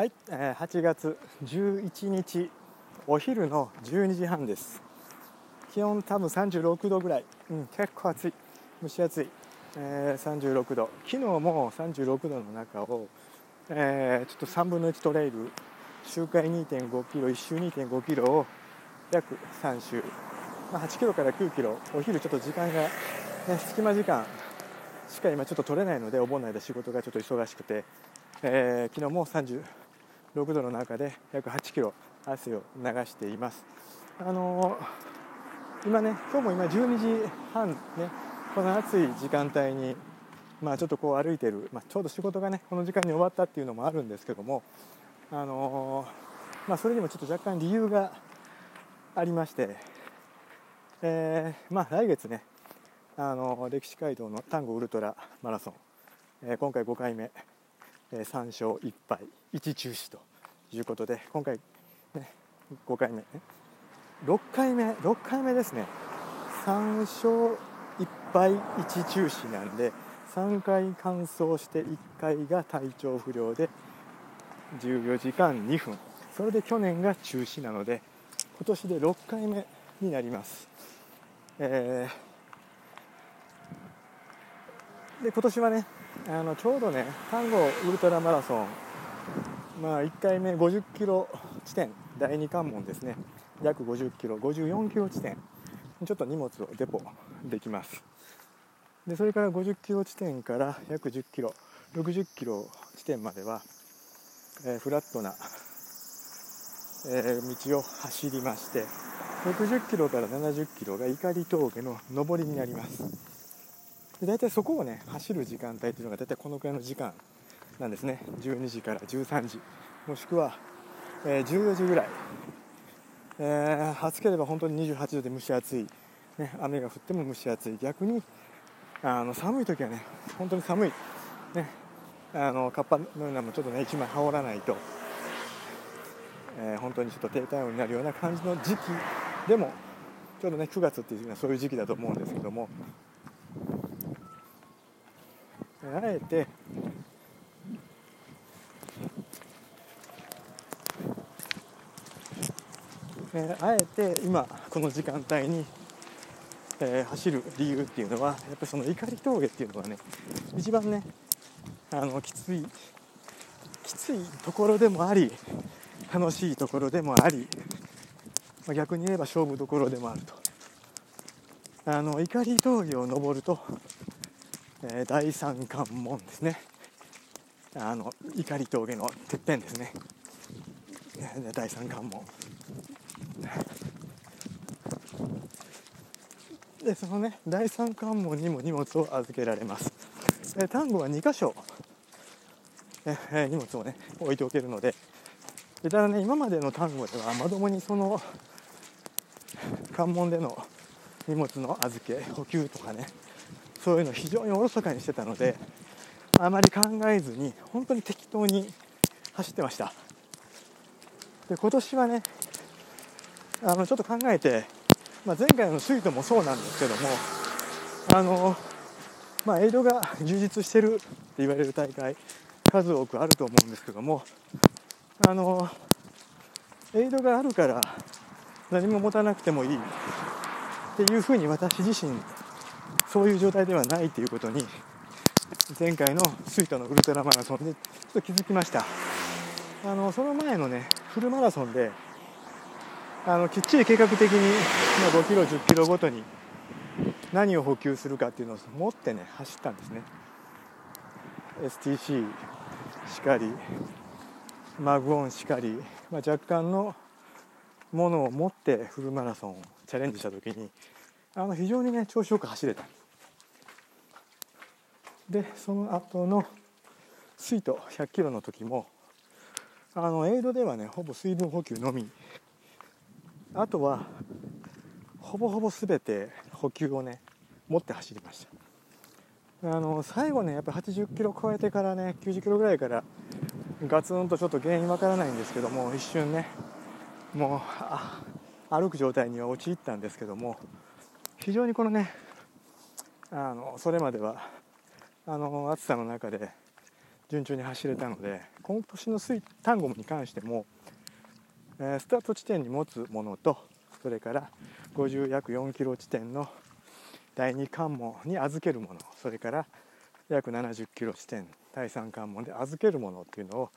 はい、えー8月11日お昼の12時半です。気温多分36度ぐらい、うん、結構暑い。蒸し暑い、えー36度。昨日も36度の中を、えーちょっと3分の1トレイル周回2.5キロ1周2.5キロを約3周、まあ、8キロから9キロ。お昼ちょっと時間が、ね、隙間時間しか今ちょっと取れないのでお盆の間仕事がちょっと忙しくて、えー昨日も36度の中で約8キロ汗を流しています。あのー今ね今日も今12時半ねこの暑い時間帯にまあちょっとこう歩いてる、まあ、ちょうど仕事がねこの時間に終わったっていうのもあるんですけどもあのーまあそれにもちょっと若干理由がありまして、えーまあ来月ねあの歴史街道の丹後ウルトラマラソン、えー今回5回目、えー3勝1敗1中止ということで今回、ね、5回目。6回目6回目ですね。3勝1敗1中止なんで3回完走して1回が体調不良で14時間2分。それで去年が中止なので今年で6回目になります、えーで今年はねあのちょうどね丹後ウルトラマラソンまあ1回目50キロ地点第2関門ですね。約50キロ54キロ地点。ちょっと荷物をデポできます。でそれから50キロ地点から約10キロ60キロ地点までは、えーフラットな、えー道を走りまして60キロから70キロが怒り峠の上りになります。で大体そこをね走る時間帯というのが大体このくらいの時間なんですね。12時から13時。もしくは、えー14時ぐらい、えー暑ければ本当に28度で蒸し暑い、ね、雨が降っても蒸し暑い。逆にあの寒い時はね本当に寒い、ね、あのカッパのようなもちょっとね1枚羽織らないと、えー本当にちょっと低体温になるような感じの時期でもちょうどね9月っていうのはそういう時期だと思うんですけども。あえてえーあえて今この時間帯に、えー走る理由っていうのはやっぱりその怒り峠っていうのがね一番ねあのきついきついところでもあり楽しいところでもあり、まあ逆に言えば勝負どころでもあると。あの怒り峠を登るとえー第三関門ですね。あの怒り峠のてっぺんですね。第三関門。でそのね第三関門にも荷物を預けられます。え丹後は2箇所。え荷物をね置いておけるのでただね今までの丹後ではまともにその関門での荷物の預け補給とかねそういうの非常におろそかにしてたのであまり考えずに本当に適当に走ってました。で今年はねあのちょっと考えて、まあ、前回のスイートもそうなんですけどもあのまあエイドが充実してるって言われる大会数多くあると思うんですけどもあのエイドがあるから何も持たなくてもいいっていうふうに私自身そういう状態ではないということに前回のスイートのウルトラマラソンでちょっと気づきました。あのその前のねフルマラソンであのきっちり計画的に5キロ10キロごとに何を補給するかっていうのを持ってね走ったんですね。STC しかりマグオンしかり、まあ、若干のものを持ってフルマラソンをチャレンジした時にあの非常にね調子よく走れた。でその後のスイート100キロの時もあのエイドではねほぼ水分補給のみあとはほぼほぼ全て補給をね持って走りました。あの最後ねやっぱ80キロ超えてからね90キロぐらいからガツンとちょっと原因わからないんですけども一瞬ねもう歩く状態には陥ったんですけども非常にこのねあのそれまではあの暑さの中で順調に走れたので今年の水単語に関しても、え、スタート地点に持つものとそれから50約4キロ地点の第2関門に預けるものそれから約70キロ地点第3関門で預けるものっていうのを、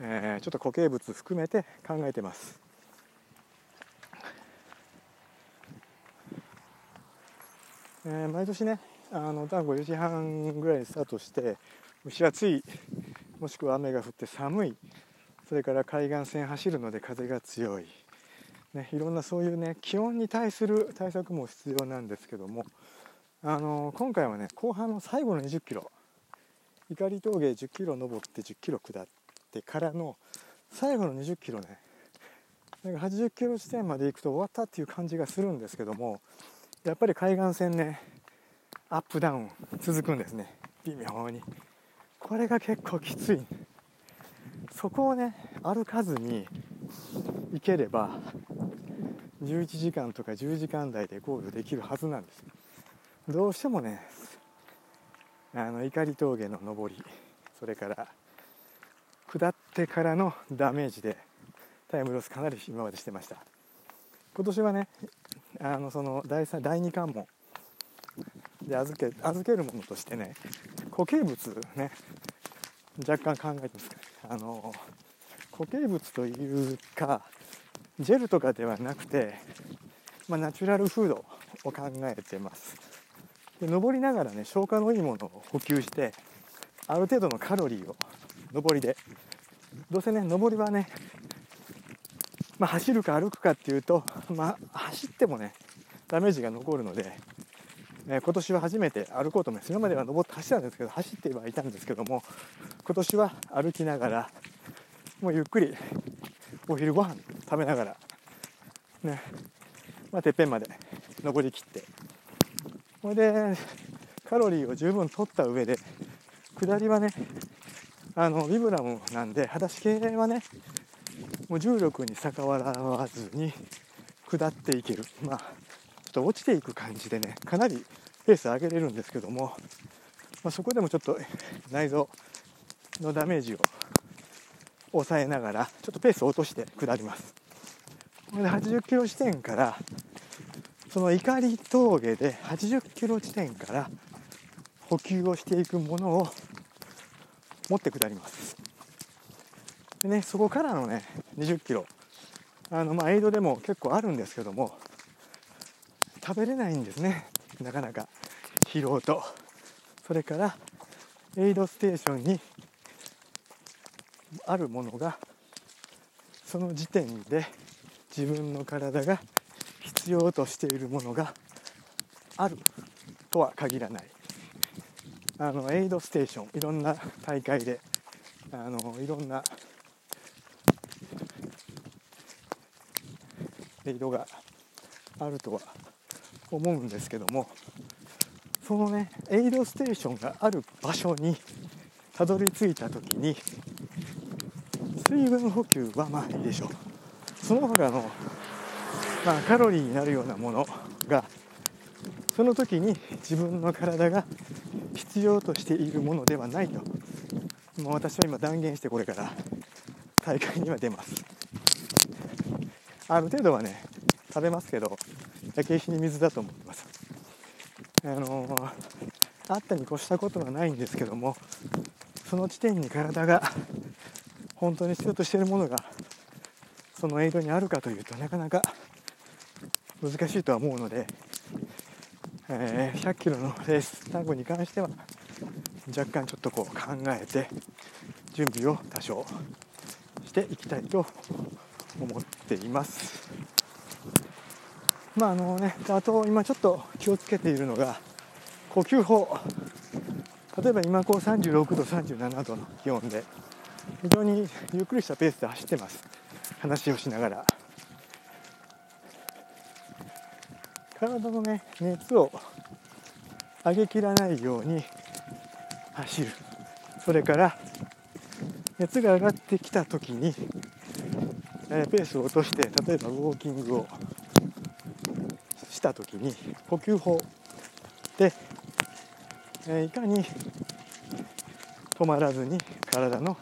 えー、ちょっと固形物含めて考えてます。えー、毎年ねあの多分4時半ぐらいにスタートして蒸し暑いもしくは雨が降って寒いそれから海岸線走るので風が強い、ね、いろんなそういうね気温に対する対策も必要なんですけども。あの今回はね後半の最後の20キロ。怒り峠10キロ登って10キロ下ってからの最後の20キロね。なんか80キロ地点まで行くと終わったっていう感じがするんですけどもやっぱり海岸線ねアップダウン続くんですね。微妙に。これが結構きつい。そこをね歩かずに行ければ11時間とか10時間台でゴールできるはずなんですどうしてもねあの怒り峠の上りそれから下ってからのダメージでタイムロスかなり今までしてました。今年はねあのその第第2関門で預け預けるものとしてね固形物ね若干考えてますあの固形物というかジェルとかではなくて、まあ、ナチュラルフードを考えてます。で登りながらね消化のいいものを補給してある程度のカロリーを上りでどうせね上りはねまあ、走るか歩くかっていうと、まあ、走ってもねダメージが残るので、え今年は初めて歩こうと思います。今までは登って走ったんですけど走ってはいたんですけども今年は歩きながらもうゆっくりお昼ご飯食べながらね。まあ、てっぺんまで登りきって。これでカロリーを十分取った上で下りはねあのビブラムなんで裸足系はねもう重力に逆らわずに下っていける。まあちょっと落ちていく感じでねかなりペース上げれるんですけども、まあ、そこでもちょっと内臓のダメージを抑えながらちょっとペースを落として下ります。で80キロ地点からその怒り峠で80キロ地点から補給をしていくものを持って下ります。でねそこからのね20キロ。あのまあエイドでも結構あるんですけども食べれないんですね。なかなか。疲労と。それからエイドステーションにあるものがその時点で自分の体が必要としているものがあるとは限らない。あのエイドステーションいろんな大会であのいろんなエイドがあるとは思うんですけどもそのねエイドステーションがある場所にたどり着いた時に水分補給はまあいいでしょう。その他の、まあ、カロリーになるようなものがその時に自分の体が必要としているものではないと。もう私は今断言してこれから大会には出ます。ある程度はね食べますけど焼け石に水だと思ってます。あのー、あったに越したことはないんですけどもその地点に体が本当に必要としているものがそのエイドにあるかというとなかなか難しいとは思うので、えー、100キロのレース単語に関しては若干ちょっとこう考えて準備を多少していきたいと思っています。まああのね、あと今ちょっと気をつけているのが呼吸法例えば今こう36度37度の気温で非常にゆっくりしたペースで走ってます。話をしながら。体のね熱を上げきらないように走る。それから熱が上がってきた時にえペースを落として例えばウォーキングをした時に呼吸法で、えいかに止まらずに体の